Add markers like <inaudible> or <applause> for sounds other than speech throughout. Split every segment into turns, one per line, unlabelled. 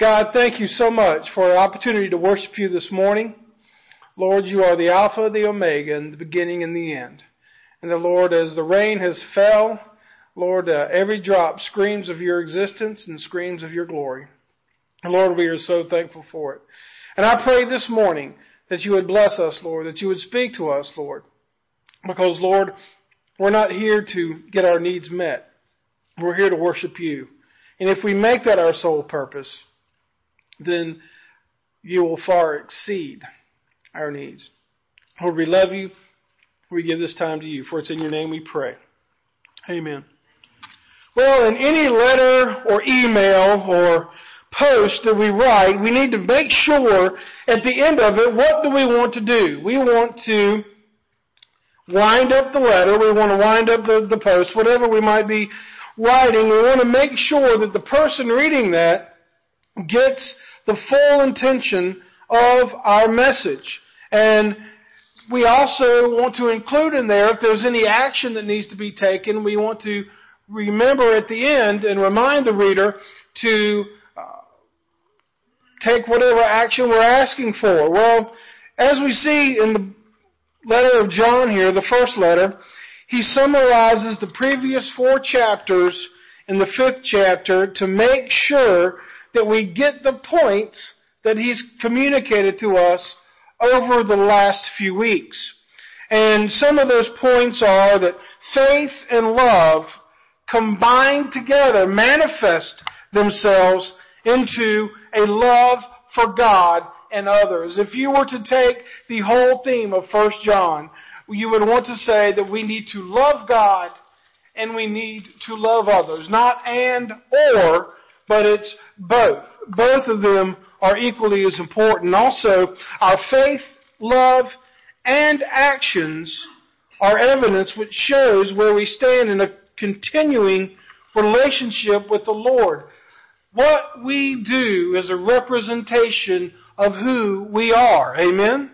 God, thank you so much for the opportunity to worship you this morning. Lord, you are the Alpha, the Omega, and the beginning and the end. And the Lord, as the rain has fell, Lord, uh, every drop screams of your existence and screams of your glory. And Lord, we are so thankful for it. And I pray this morning that you would bless us, Lord, that you would speak to us, Lord. Because, Lord, we're not here to get our needs met. We're here to worship you. And if we make that our sole purpose, then you will far exceed our needs. Lord, we love you. We give this time to you, for it's in your name we pray. Amen. Well, in any letter or email or post that we write, we need to make sure at the end of it, what do we want to do? We want to wind up the letter, we want to wind up the, the post, whatever we might be writing, we want to make sure that the person reading that gets the full intention of our message. And we also want to include in there if there's any action that needs to be taken, we want to remember at the end and remind the reader to uh, take whatever action we're asking for. Well, as we see in the letter of John here, the first letter, he summarizes the previous four chapters in the fifth chapter to make sure that we get the points that he's communicated to us over the last few weeks. And some of those points are that faith and love combined together manifest themselves into a love for God and others. If you were to take the whole theme of 1 John, you would want to say that we need to love God and we need to love others. Not and or, but it's both. Both of them are equally as important. Also, our faith, love, and actions are evidence which shows where we stand in a continuing relationship with the Lord. What we do is a representation of who we are. Amen?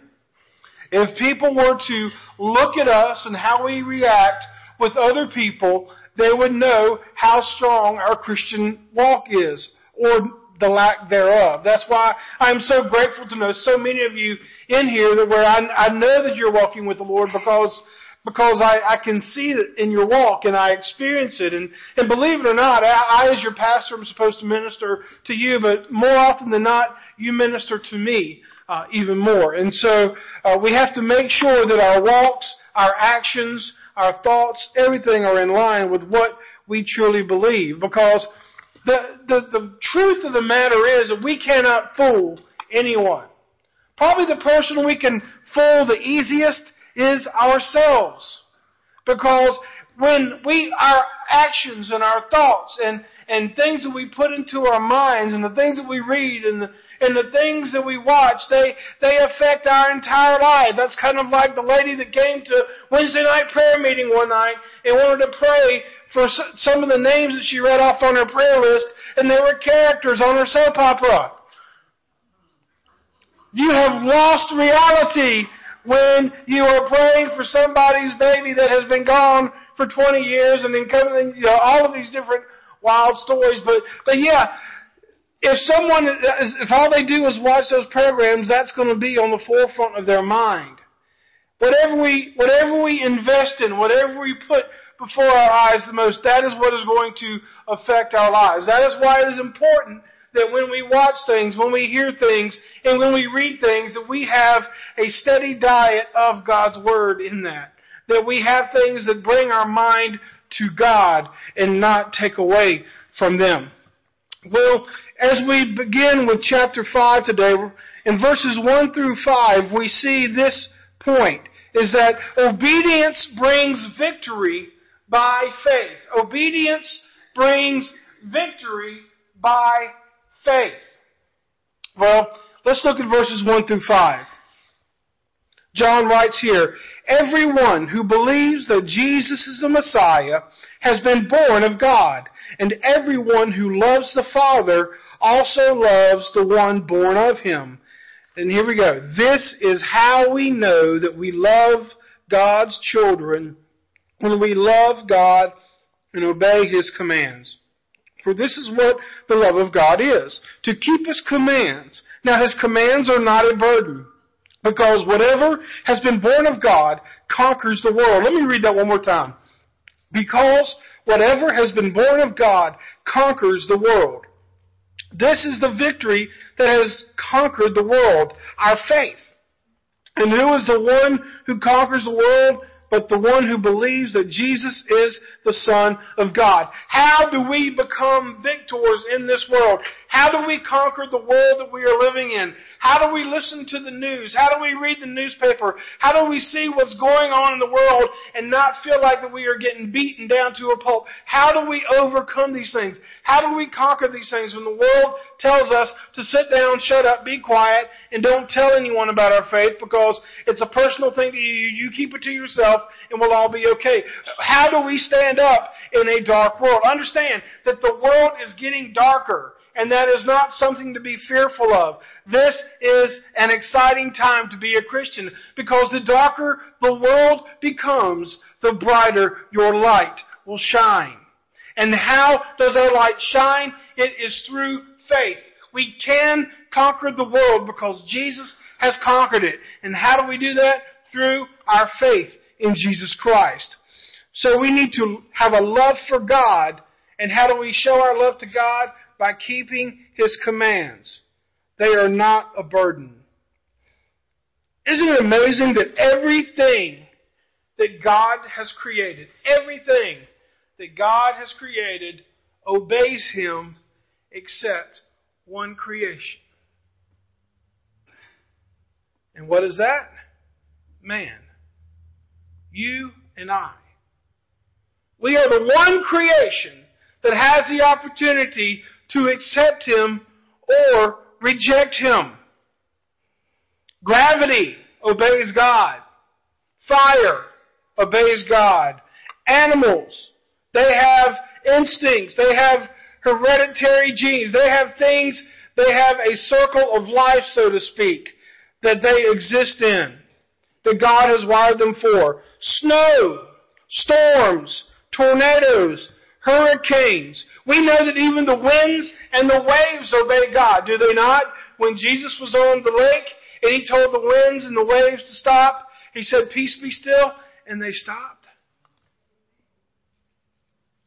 If people were to look at us and how we react with other people, they would know how strong our Christian walk is, or the lack thereof. That's why I'm so grateful to know so many of you in here that where I, I know that you're walking with the Lord because because I, I can see it in your walk and I experience it. And, and believe it or not, I, I as your pastor am supposed to minister to you, but more often than not, you minister to me uh, even more. And so uh, we have to make sure that our walks, our actions, our thoughts, everything are in line with what we truly believe. Because the, the, the truth of the matter is that we cannot fool anyone. Probably the person we can fool the easiest is ourselves. Because when we, our actions and our thoughts and, and things that we put into our minds and the things that we read and the, and the things that we watch, they, they affect our entire life. That's kind of like the lady that came to Wednesday night prayer meeting one night and wanted to pray for some of the names that she read off on her prayer list and they were characters on her soap opera. You have lost reality when you are praying for somebody's baby that has been gone for 20 years and then coming, you know, all of these different wild stories. But, but yeah, if someone, if all they do is watch those programs, that's going to be on the forefront of their mind. Whatever we, whatever we invest in, whatever we put before our eyes the most, that is what is going to affect our lives. That is why it is important that when we watch things, when we hear things, and when we read things, that we have a steady diet of God's Word in that. That we have things that bring our mind to God and not take away from them. Well, as we begin with chapter 5 today, in verses 1 through 5, we see this point, is that obedience brings victory by faith. Obedience brings victory by faith. Well, let's look at verses 1 through 5. John writes here, Everyone who believes that Jesus is the Messiah has been born of God, and everyone who loves the Father also loves the one born of him. And here we go. This is how we know that we love God's children when we love God and obey His commands. For this is what the love of God is, to keep His commands. Now His commands are not a burden, because whatever has been born of God conquers the world. Let me read that one more time. Because whatever has been born of God conquers the world. This is the victory that has conquered the world, our faith. And who is the one who conquers the world? but the one who believes that Jesus is the Son of God. How do we become victors in this world? How do we conquer the world that we are living in? How do we listen to the news? How do we read the newspaper? How do we see what's going on in the world and not feel like that we are getting beaten down to a pulp? How do we overcome these things? How do we conquer these things when the world tells us to sit down, shut up, be quiet, and don't tell anyone about our faith because it's a personal thing to you. You keep it to yourself and we'll all be okay. How do we stand up in a dark world? Understand that the world is getting darker and that is not something to be fearful of. This is an exciting time to be a Christian because the darker the world becomes, the brighter your light will shine. And how does our light shine? It is through faith. We can conquer the world because Jesus has conquered it. And how do we do that? Through our faith in Jesus Christ. So we need to have a love for God. And how do we show our love to God? By keeping His commands. They are not a burden. Isn't it amazing that everything that God has created, everything that God has created obeys Him except one creation? And what is that? Man. You and I. We are the one creation that has the opportunity to accept Him or reject Him. Gravity obeys God. Fire obeys God. Animals, they have instincts. They have hereditary genes. They have things, they have a circle of life, so to speak, that they exist in that God has wired them for. Snow, storms, tornadoes, hurricanes. We know that even the winds and the waves obey God, do they not? When Jesus was on the lake and he told the winds and the waves to stop, he said, Peace be still, and they stopped.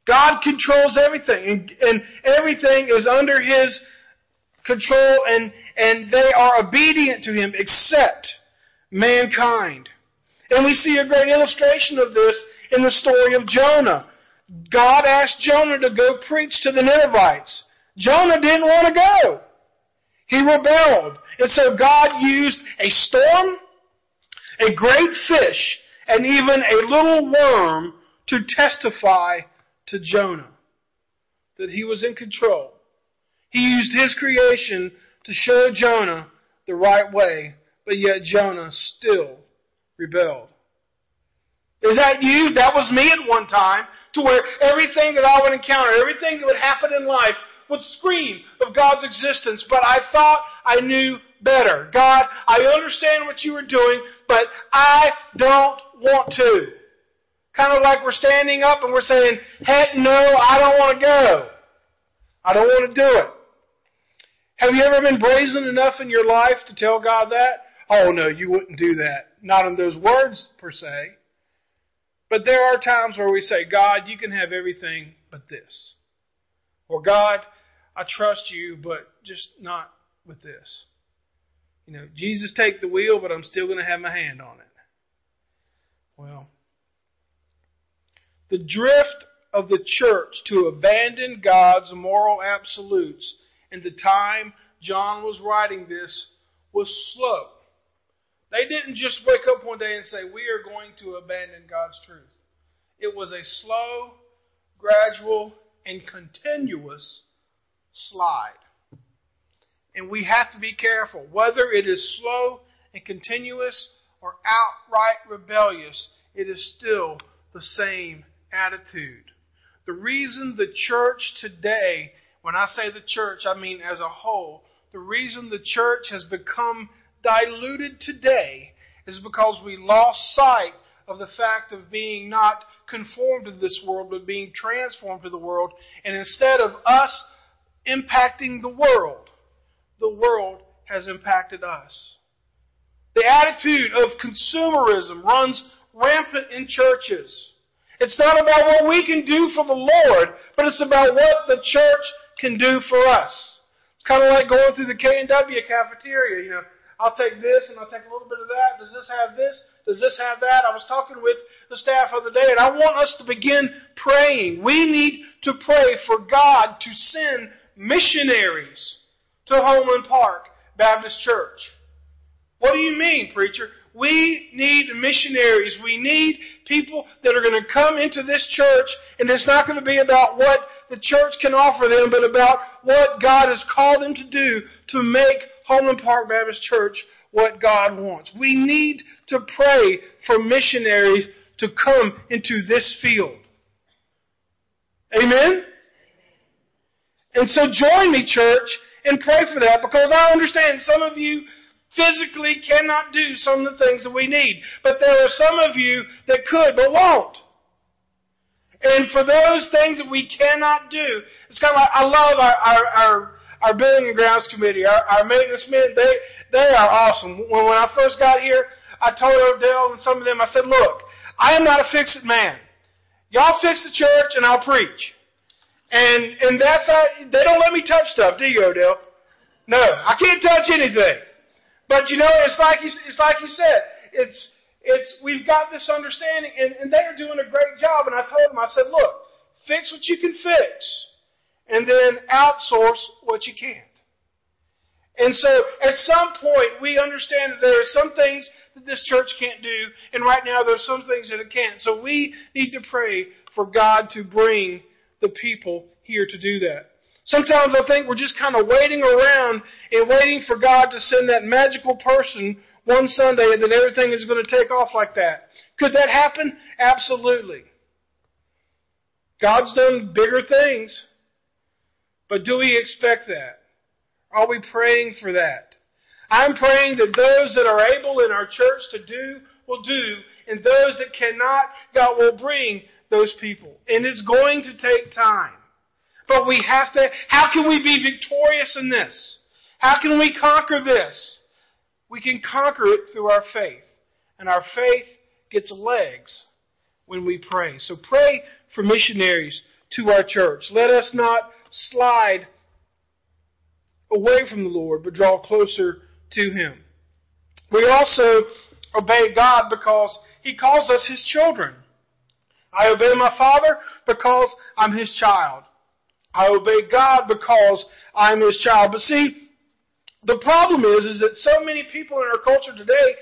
God controls everything, and, and everything is under his control, and, and they are obedient to him except mankind. And we see a great illustration of this in the story of Jonah. God asked Jonah to go preach to the Ninevites. Jonah didn't want to go. He rebelled. And so God used a storm, a great fish, and even a little worm to testify to Jonah that he was in control. He used his creation to show Jonah the right way but yet Jonah still rebelled. Is that you? That was me at one time, to where everything that I would encounter, everything that would happen in life would scream of God's existence, but I thought I knew better. God, I understand what you were doing, but I don't want to. Kind of like we're standing up and we're saying, heck no, I don't want to go. I don't want to do it. Have you ever been brazen enough in your life to tell God that? oh no, you wouldn't do that. Not in those words per se. But there are times where we say, God, you can have everything but this. Or God, I trust you, but just not with this. You know, Jesus take the wheel, but I'm still going to have my hand on it. Well, the drift of the church to abandon God's moral absolutes in the time John was writing this was slow. They didn't just wake up one day and say, We are going to abandon God's truth. It was a slow, gradual, and continuous slide. And we have to be careful. Whether it is slow and continuous or outright rebellious, it is still the same attitude. The reason the church today, when I say the church, I mean as a whole, the reason the church has become diluted today is because we lost sight of the fact of being not conformed to this world, but being transformed to the world. And instead of us impacting the world, the world has impacted us. The attitude of consumerism runs rampant in churches. It's not about what we can do for the Lord, but it's about what the church can do for us. It's kind of like going through the K&W cafeteria, you know. I'll take this and I'll take a little bit of that. Does this have this? Does this have that? I was talking with the staff the other day and I want us to begin praying. We need to pray for God to send missionaries to Homeland Park Baptist Church. What do you mean, preacher? We need missionaries. We need people that are going to come into this church, and it's not going to be about what the church can offer them, but about what God has called them to do to make Homeland Park Baptist Church what God wants. We need to pray for missionaries to come into this field. Amen? And so join me, church, and pray for that because I understand some of you physically cannot do some of the things that we need. But there are some of you that could but won't. And for those things that we cannot do, it's kind of like, I love our, our, our, our building and grounds committee, our, our maintenance men, they, they are awesome. When, when I first got here, I told Odell and some of them, I said, look, I am not a fix-it man. Y'all fix the church and I'll preach. And, and that's how, they don't let me touch stuff, do you, Odell? No, I can't touch anything. But you know, it's like it's like he said, it's, it's, we've got this understanding and, and they're doing a great job. And I told them, I said, look, fix what you can fix and then outsource what you can't. And so at some point we understand that there are some things that this church can't do, and right now there are some things that it can't. So we need to pray for God to bring the people here to do that. Sometimes I think we're just kind of waiting around and waiting for God to send that magical person one Sunday and then everything is going to take off like that. Could that happen? Absolutely. God's done bigger things. But do we expect that? Are we praying for that? I'm praying that those that are able in our church to do will do, and those that cannot, God will bring those people. And it's going to take time. But we have to, how can we be victorious in this? How can we conquer this? We can conquer it through our faith. And our faith gets legs when we pray. So pray for missionaries to our church. Let us not slide away from the Lord, but draw closer to Him. We also obey God because He calls us His children. I obey my Father because I'm His child. I obey God because I'm His child. But see, the problem is, is that so many people in our culture today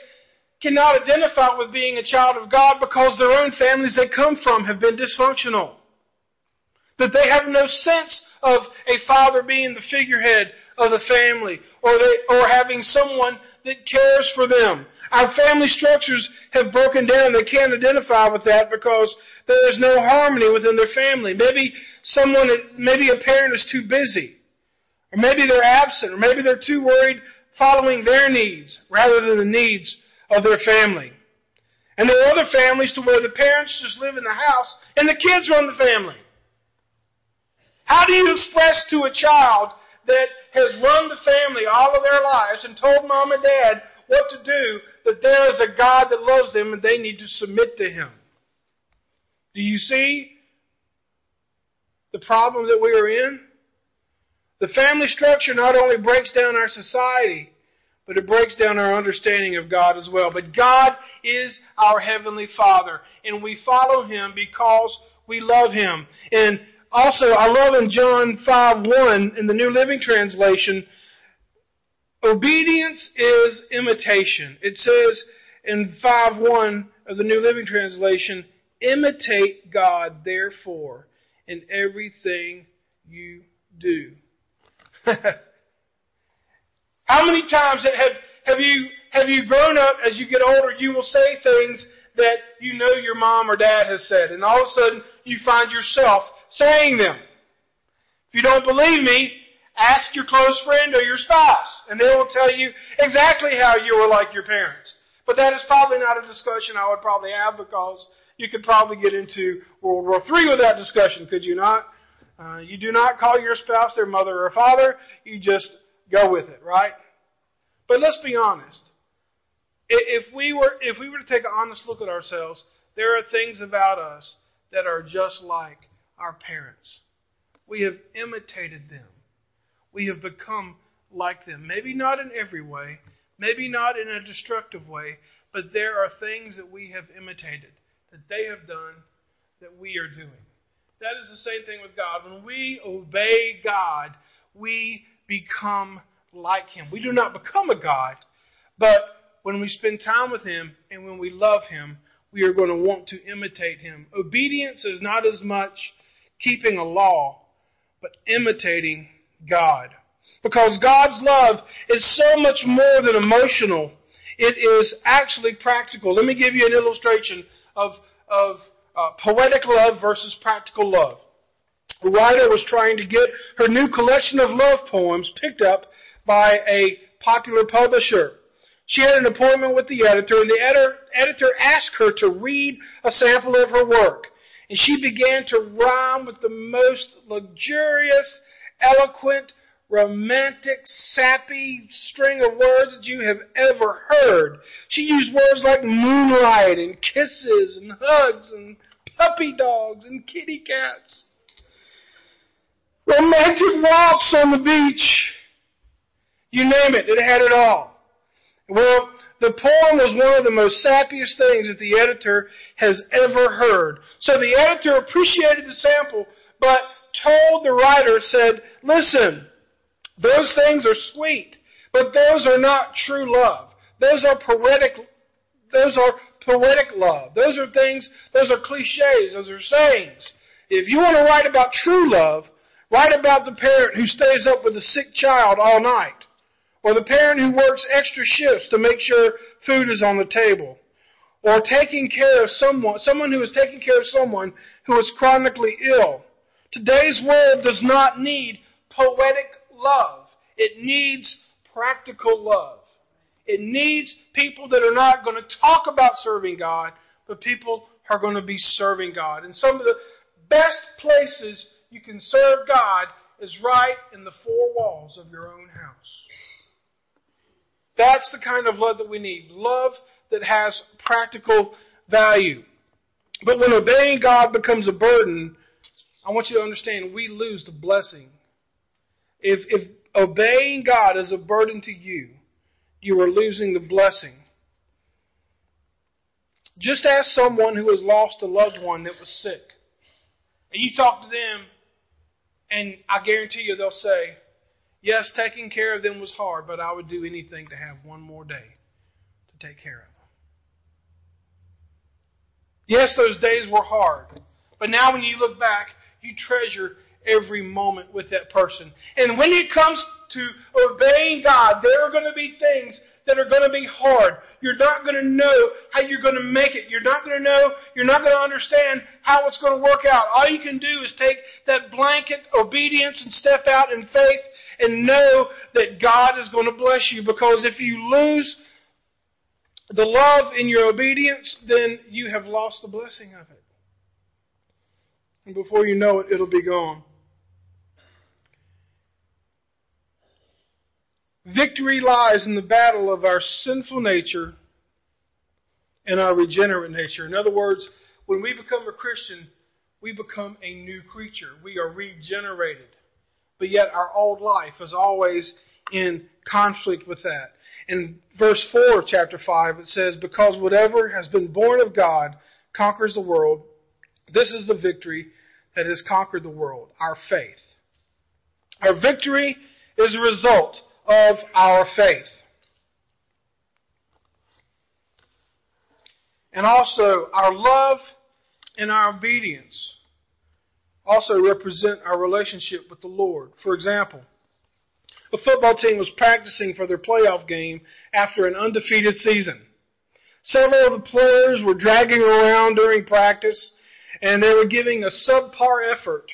cannot identify with being a child of God because their own families they come from have been dysfunctional. That they have no sense of a father being the figurehead of the family or, they, or having someone that cares for them. Our family structures have broken down. They can't identify with that because there is no harmony within their family. Maybe someone, maybe a parent is too busy. Or maybe they're absent. Or maybe they're too worried following their needs rather than the needs of their family. And there are other families to where the parents just live in the house and the kids run the family. How do you express to a child that has run the family all of their lives and told mom and dad what to do that there is a God that loves them and they need to submit to Him? Do you see the problem that we are in? The family structure not only breaks down our society, but it breaks down our understanding of God as well. But God is our Heavenly Father, and we follow Him because we love Him. And also, I love in John 5 1 in the New Living Translation, obedience is imitation. It says in 5 1 of the New Living Translation, imitate God, therefore, in everything you do. <laughs> How many times have, have you have you grown up as you get older, you will say things that you know your mom or dad has said, and all of a sudden you find yourself saying them. If you don't believe me, ask your close friend or your spouse, and they will tell you exactly how you were like your parents. But that is probably not a discussion I would probably have because you could probably get into World War III with that discussion, could you not? Uh, you do not call your spouse their mother or father. You just go with it, right? But let's be honest. If we were, if we were to take an honest look at ourselves, there are things about us that are just like our parents. We have imitated them. We have become like them. Maybe not in every way, maybe not in a destructive way, but there are things that we have imitated, that they have done, that we are doing. That is the same thing with God. When we obey God, we become like Him. We do not become a God, but when we spend time with Him and when we love Him, we are going to want to imitate Him. Obedience is not as much keeping a law, but imitating God. Because God's love is so much more than emotional. It is actually practical. Let me give you an illustration of, of uh, poetic love versus practical love. A writer was trying to get her new collection of love poems picked up by a popular publisher. She had an appointment with the editor, and the editor, editor asked her to read a sample of her work. And she began to rhyme with the most luxurious, eloquent, romantic, sappy string of words that you have ever heard. She used words like moonlight and kisses and hugs and puppy dogs and kitty cats. Romantic walks on the beach. You name it, it had it all. Well, the poem was one of the most sappiest things that the editor has ever heard. So the editor appreciated the sample, but told the writer, said, listen, those things are sweet, but those are not true love. Those are poetic, those are poetic love. Those are things, those are cliches, those are sayings. If you want to write about true love, write about the parent who stays up with a sick child all night. Or the parent who works extra shifts to make sure food is on the table. Or taking care of someone, someone who is taking care of someone who is chronically ill. Today's world does not need poetic love. It needs practical love. It needs people that are not going to talk about serving God, but people are going to be serving God. And some of the best places you can serve God is right in the four walls of your own house. That's the kind of love that we need. Love that has practical value. But when obeying God becomes a burden, I want you to understand we lose the blessing. If, if obeying God is a burden to you, you are losing the blessing. Just ask someone who has lost a loved one that was sick. And you talk to them, and I guarantee you they'll say, Yes, taking care of them was hard, but I would do anything to have one more day to take care of them. Yes, those days were hard, but now when you look back, you treasure every moment with that person. And when it comes to obeying God, there are going to be things that are going to be hard. You're not going to know how you're going to make it. You're not going to know, you're not going to understand how it's going to work out. All you can do is take that blanket obedience and step out in faith and know that God is going to bless you because if you lose the love in your obedience, then you have lost the blessing of it. And before you know it, it'll be gone. Victory lies in the battle of our sinful nature and our regenerate nature. In other words, when we become a Christian, we become a new creature. We are regenerated. But yet our old life is always in conflict with that. In verse 4 of chapter 5, it says, Because whatever has been born of God conquers the world, this is the victory that has conquered the world, our faith. Our victory is a result of our faith. And also, our love and our obedience also represent our relationship with the Lord. For example, a football team was practicing for their playoff game after an undefeated season. Several of the players were dragging around during practice, and they were giving a subpar effort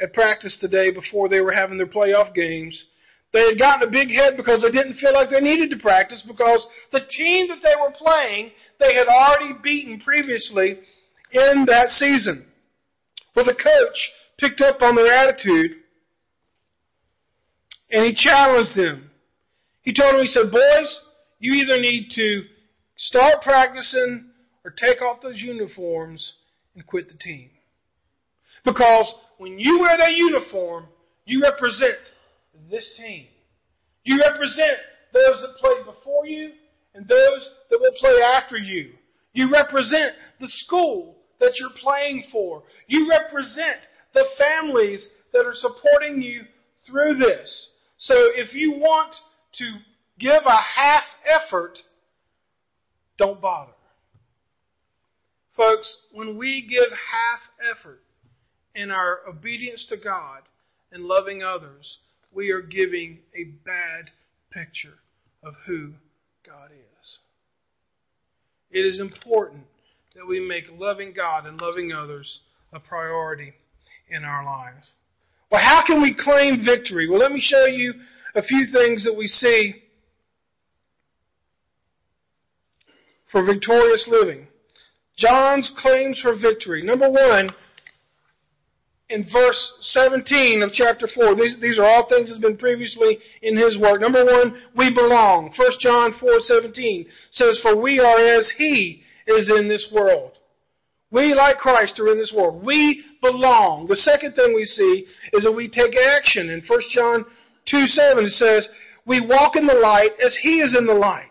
at practice today before they were having their playoff games They had gotten a big head because they didn't feel like they needed to practice because the team that they were playing, they had already beaten previously in that season. Well, the coach picked up on their attitude and he challenged them. He told them, he said, boys, you either need to start practicing or take off those uniforms and quit the team. Because when you wear that uniform, you represent this team. You represent those that played before you and those that will play after you. You represent the school that you're playing for. You represent the families that are supporting you through this. So if you want to give a half effort, don't bother. Folks, when we give half effort in our obedience to God and loving others, we are giving a bad picture of who God is. It is important that we make loving God and loving others a priority in our lives. Well, how can we claim victory? Well, let me show you a few things that we see for victorious living. John's claims for victory. Number one, in verse 17 of chapter 4. These, these are all things that have been previously in his work. Number one, we belong. 1 John 4:17 says, For we are as he is in this world. We, like Christ, are in this world. We belong. The second thing we see is that we take action. In 1 John 2 7, it says, We walk in the light as He is in the light.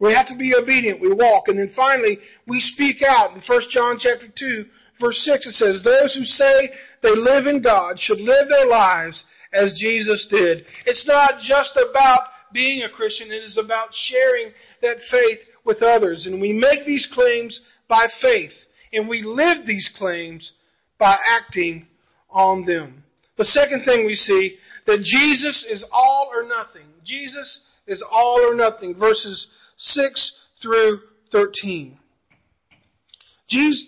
We have to be obedient. We walk. And then finally, we speak out. In 1 John chapter 2, verse 6, it says, Those who say they live in God should live their lives as Jesus did. It's not just about being a Christian, it is about sharing that faith with others. And we make these claims by faith, and we live these claims by acting on them. The second thing we see that Jesus is all or nothing. Jesus is all or nothing. Verses 6 through 13. Jesus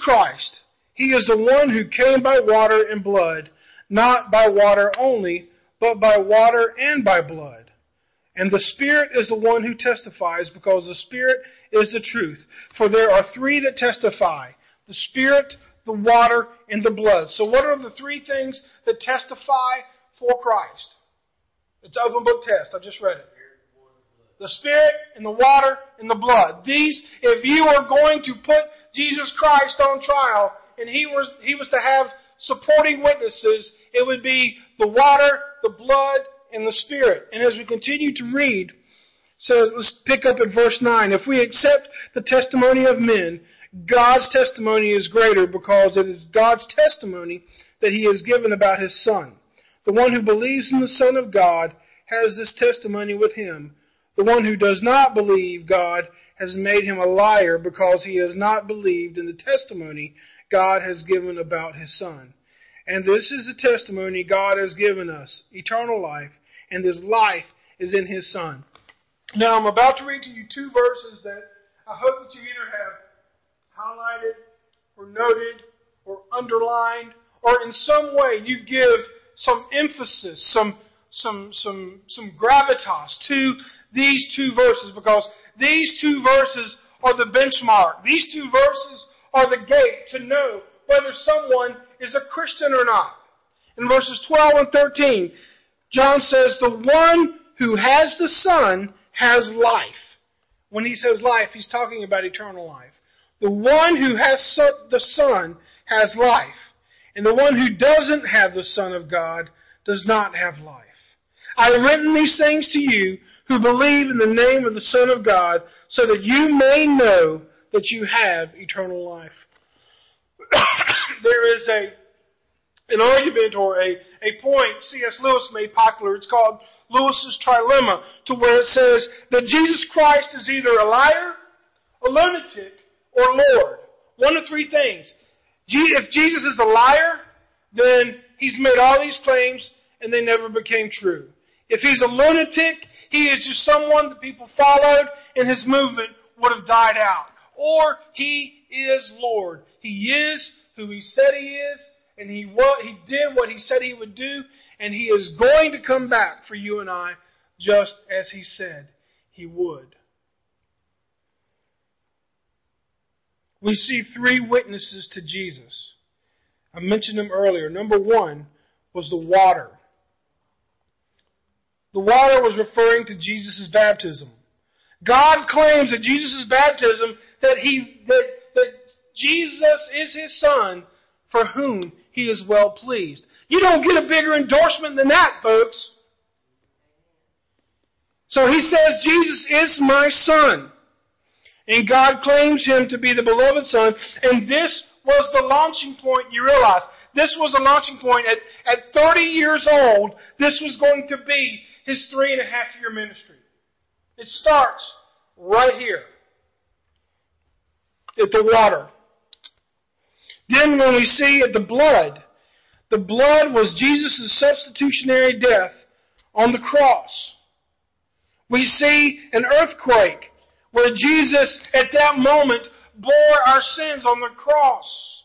Christ, He is the one who came by water and blood, not by water only, but by water and by blood. And the Spirit is the one who testifies, because the Spirit is the truth. For there are three that testify the Spirit, the water, and the blood. So, what are the three things that testify for Christ? It's open book test. I just read it. The Spirit and the water and the blood. These, if you are going to put Jesus Christ on trial and he was, he was to have supporting witnesses, it would be the water, the blood, and the Spirit. And as we continue to read, says, let's pick up at verse 9. If we accept the testimony of men, God's testimony is greater because it is God's testimony that He has given about His Son. The one who believes in the Son of God has this testimony with Him. The one who does not believe God has made him a liar because he has not believed in the testimony God has given about His Son. And this is the testimony God has given us, eternal life, and this life is in His Son. Now, I'm about to read to you two verses that I hope that you either have highlighted or noted or underlined or in some way you give some emphasis, some, some, some, some gravitas to these two verses because these two verses are the benchmark. These two verses are the gate to know whether someone is a Christian or not. In verses 12 and 13, John says, The one who has the Son has life. When he says life, he's talking about eternal life. The one who has the Son has life. And the one who doesn't have the Son of God does not have life. I have written these things to you who believe in the name of the Son of God, so that you may know that you have eternal life. <coughs> there is a an argument or a, a point C.S. Lewis made popular. It's called Lewis's trilemma, to where it says that Jesus Christ is either a liar, a lunatic, or Lord. One of three things. If Jesus is a liar, then he's made all these claims and they never became true. If he's a lunatic, he is just someone that people followed and his movement would have died out. Or he is Lord. He is who he said he is and he what he did what he said he would do, And He is going to come back for you and I just as He said He would. We see three witnesses to Jesus. I mentioned them earlier. Number one was the water. The water was referring to Jesus' baptism. God claims that Jesus' baptism that he that, that Jesus is his son for whom he is well pleased. You don't get a bigger endorsement than that, folks. So he says, Jesus is my son. And God claims him to be the beloved son. And this was the launching point, you realize. This was a launching point. At, at 30 years old, this was going to be his three and a half year ministry. It starts right here at the water. Then when we see at the blood, the blood was Jesus' substitutionary death on the cross. We see an earthquake where Jesus at that moment bore our sins on the cross.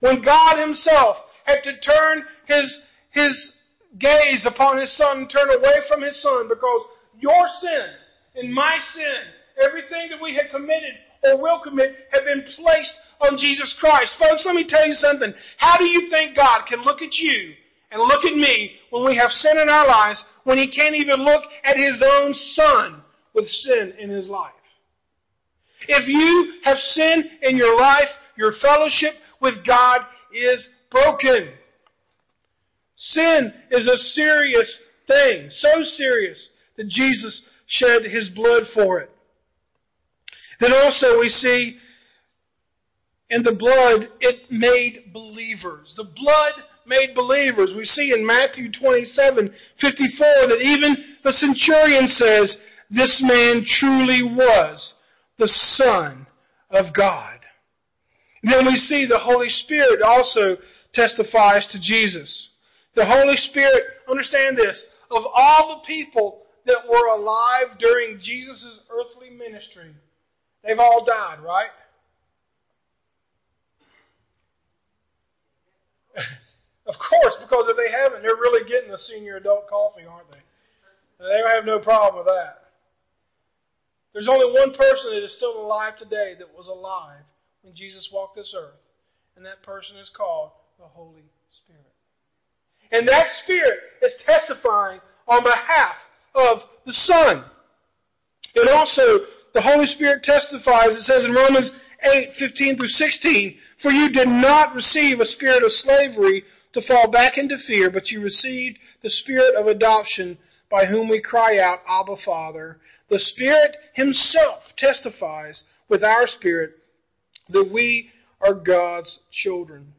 When God Himself had to turn His, His gaze upon His Son turn away from His Son because your sin and my sin, everything that we had committed or will commit, have been placed on Jesus Christ. Folks, let me tell you something. How do you think God can look at you and look at me when we have sin in our lives when He can't even look at His own Son with sin in His life? If you have sin in your life, your fellowship with God is broken. Sin is a serious thing, so serious that Jesus shed His blood for it. Then also we see in the blood, it made believers. The blood made believers. We see in Matthew 27, 54 that even the centurion says, this man truly was the Son of God. And then we see the Holy Spirit also testifies to Jesus. The Holy Spirit, understand this, of all the people that were alive during Jesus' earthly ministry, they've all died, right? <laughs> of course, because if they haven't, they're really getting a senior adult coffee, aren't they? They have no problem with that. There's only one person that is still alive today that was alive when Jesus walked this earth, and that person is called the Holy Spirit. And that Spirit is testifying on behalf of the Son. And also, the Holy Spirit testifies, it says in Romans 8, 15 through 16, For you did not receive a spirit of slavery to fall back into fear, but you received the spirit of adoption by whom we cry out, Abba, Father. The Spirit Himself testifies with our spirit that we are God's children.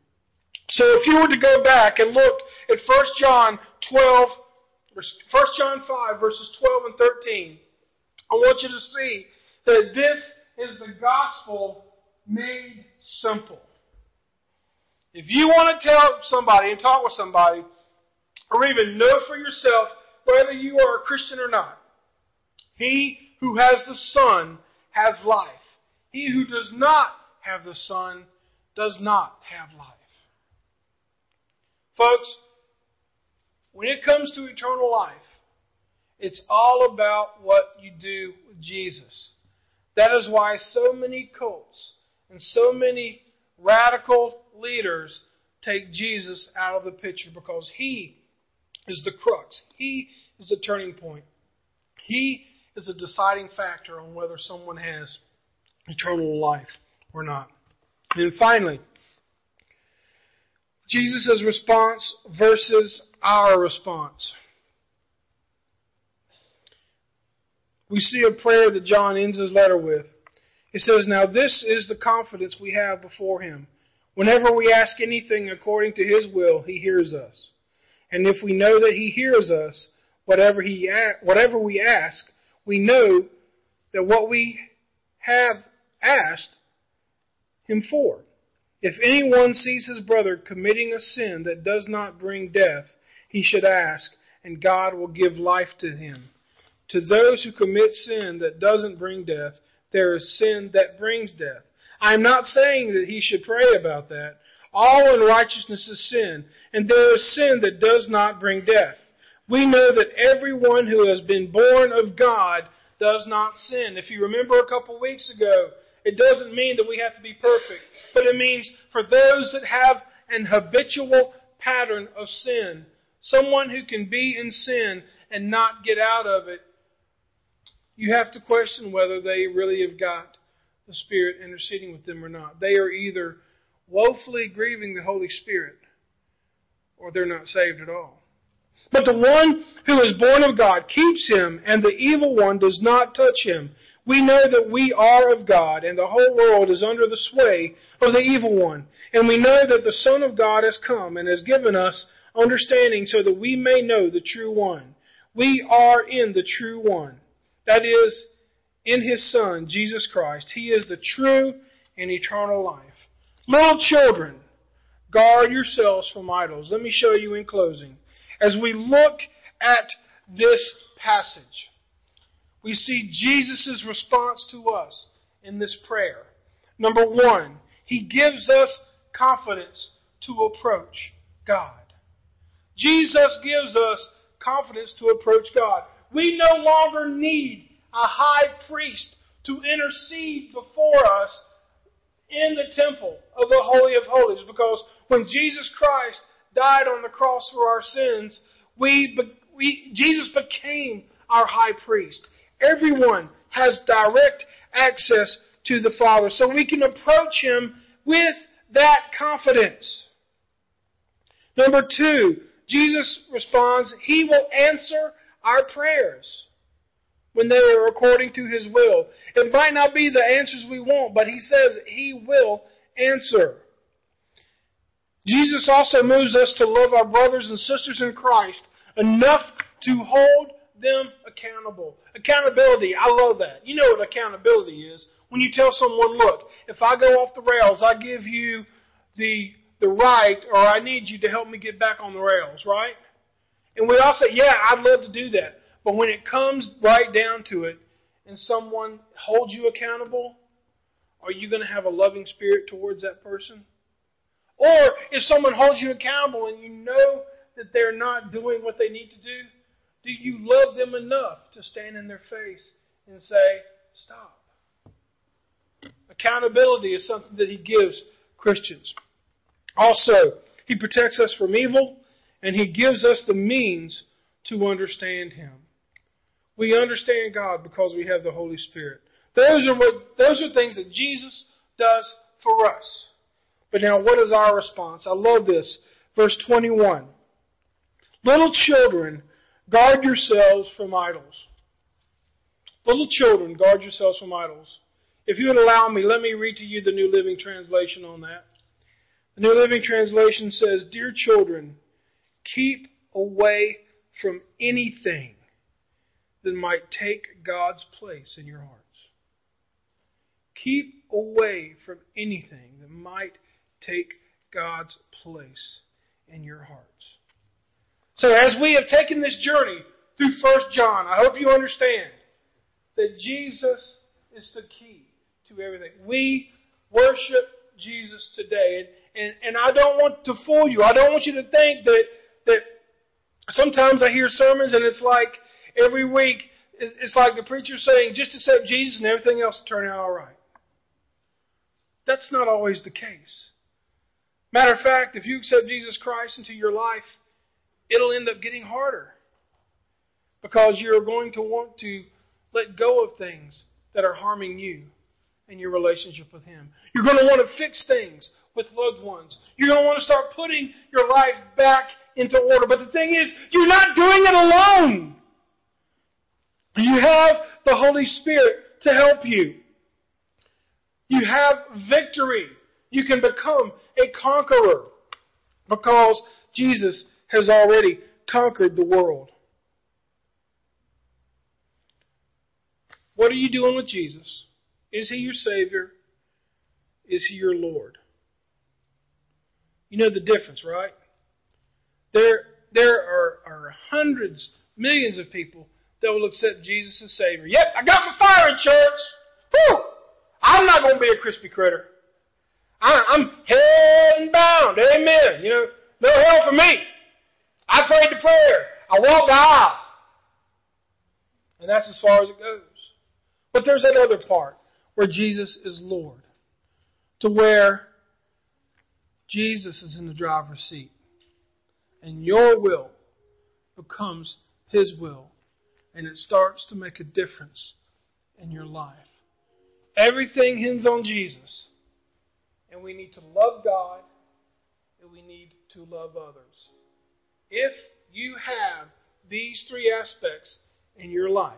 So if you were to go back and look at 1 John 12, 1 John 5, verses 12 and 13, I want you to see that this is the gospel made simple. If you want to tell somebody and talk with somebody, or even know for yourself whether you are a Christian or not, he who has the Son has life. He who does not have the Son does not have life. Folks, when it comes to eternal life, it's all about what you do with Jesus. That is why so many cults and so many radical leaders take Jesus out of the picture because he is the crux. He is the turning point. He is a deciding factor on whether someone has eternal life or not. And finally, Jesus' response versus our response. We see a prayer that John ends his letter with. He says, Now this is the confidence we have before him. Whenever we ask anything according to his will, he hears us. And if we know that he hears us, whatever, he, whatever we ask, we know that what we have asked him for. If anyone sees his brother committing a sin that does not bring death, he should ask, and God will give life to him. To those who commit sin that doesn't bring death, there is sin that brings death. I'm not saying that he should pray about that. All unrighteousness is sin, and there is sin that does not bring death. We know that everyone who has been born of God does not sin. If you remember a couple weeks ago, it doesn't mean that we have to be perfect, but it means for those that have an habitual pattern of sin, someone who can be in sin and not get out of it, you have to question whether they really have got the Spirit interceding with them or not. They are either woefully grieving the Holy Spirit or they're not saved at all. But the one who is born of God keeps him, and the evil one does not touch him. We know that we are of God, and the whole world is under the sway of the evil one. And we know that the Son of God has come and has given us understanding so that we may know the true one. We are in the true one. That is, in His Son, Jesus Christ. He is the true and eternal life. Little children, guard yourselves from idols. Let me show you in closing. As we look at this passage, we see Jesus' response to us in this prayer. Number one, He gives us confidence to approach God. Jesus gives us confidence to approach God. We no longer need a high priest to intercede before us in the temple of the Holy of Holies because when Jesus Christ died on the cross for our sins, we, we, Jesus became our high priest. Everyone has direct access to the Father, so we can approach Him with that confidence. Number two, Jesus responds, He will answer our prayers when they are according to His will. It might not be the answers we want, but He says He will answer. Jesus also moves us to love our brothers and sisters in Christ enough to hold them accountable. Accountability, I love that. You know what accountability is. When you tell someone, look, if I go off the rails, I give you the the right or I need you to help me get back on the rails, right? And we all say, yeah, I'd love to do that. But when it comes right down to it and someone holds you accountable, are you going to have a loving spirit towards that person? Or if someone holds you accountable and you know that they're not doing what they need to do, do you love them enough to stand in their face and say, stop? Accountability is something that he gives Christians. Also, he protects us from evil and he gives us the means to understand him. We understand God because we have the Holy Spirit. Those are what those are things that Jesus does for us. But now what is our response? I love this. Verse 21. Little children, guard yourselves from idols. Little children, guard yourselves from idols. If you would allow me, let me read to you the New Living Translation on that. The New Living Translation says, Dear children, keep away from anything that might take God's place in your hearts. Keep away from anything that might take God's place in your hearts. So as we have taken this journey through 1 John, I hope you understand that Jesus is the key to everything. We worship Jesus today. And, and, and I don't want to fool you. I don't want you to think that, that sometimes I hear sermons and it's like every week, it's like the preacher saying, just accept Jesus and everything else will turn out all right. That's not always the case. Matter of fact, if you accept Jesus Christ into your life, it'll end up getting harder because you're going to want to let go of things that are harming you and your relationship with Him. You're going to want to fix things with loved ones. You're going to want to start putting your life back into order. But the thing is, you're not doing it alone. You have the Holy Spirit to help you. You have victory you can become a conqueror because Jesus has already conquered the world. What are you doing with Jesus? Is he your Savior? Is he your Lord? You know the difference, right? There, there are, are hundreds, millions of people that will accept Jesus as Savior. Yep, I got my fire in church. Whew! I'm not going to be a crispy critter. I, I'm head bound. Amen. You know, no hell for me. I prayed the prayer. I walked the aisle. And that's as far as it goes. But there's that other part where Jesus is Lord. To where Jesus is in the driver's seat. And your will becomes His will. And it starts to make a difference in your life. Everything hinges on Jesus. And we need to love God and we need to love others. If you have these three aspects in your life,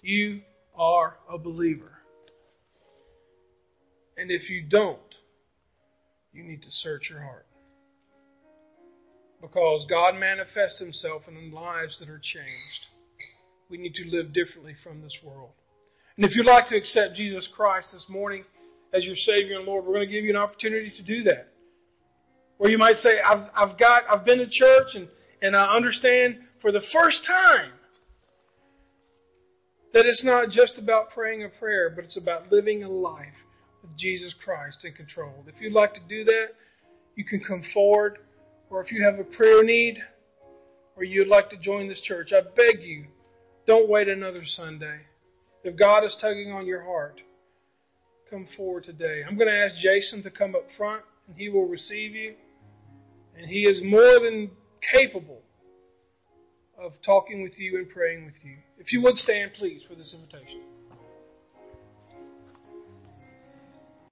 you are a believer. And if you don't, you need to search your heart. Because God manifests Himself in lives that are changed. We need to live differently from this world. And if you'd like to accept Jesus Christ this morning as your Savior and Lord, we're going to give you an opportunity to do that. Or you might say, I've, I've got, I've been to church and, and I understand for the first time that it's not just about praying a prayer, but it's about living a life with Jesus Christ in control. If you'd like to do that, you can come forward. Or if you have a prayer need, or you'd like to join this church, I beg you, don't wait another Sunday. If God is tugging on your heart, come forward today. I'm going to ask Jason to come up front, and he will receive you. And he is more than capable of talking with you and praying with you. If you would stand, please, for this invitation.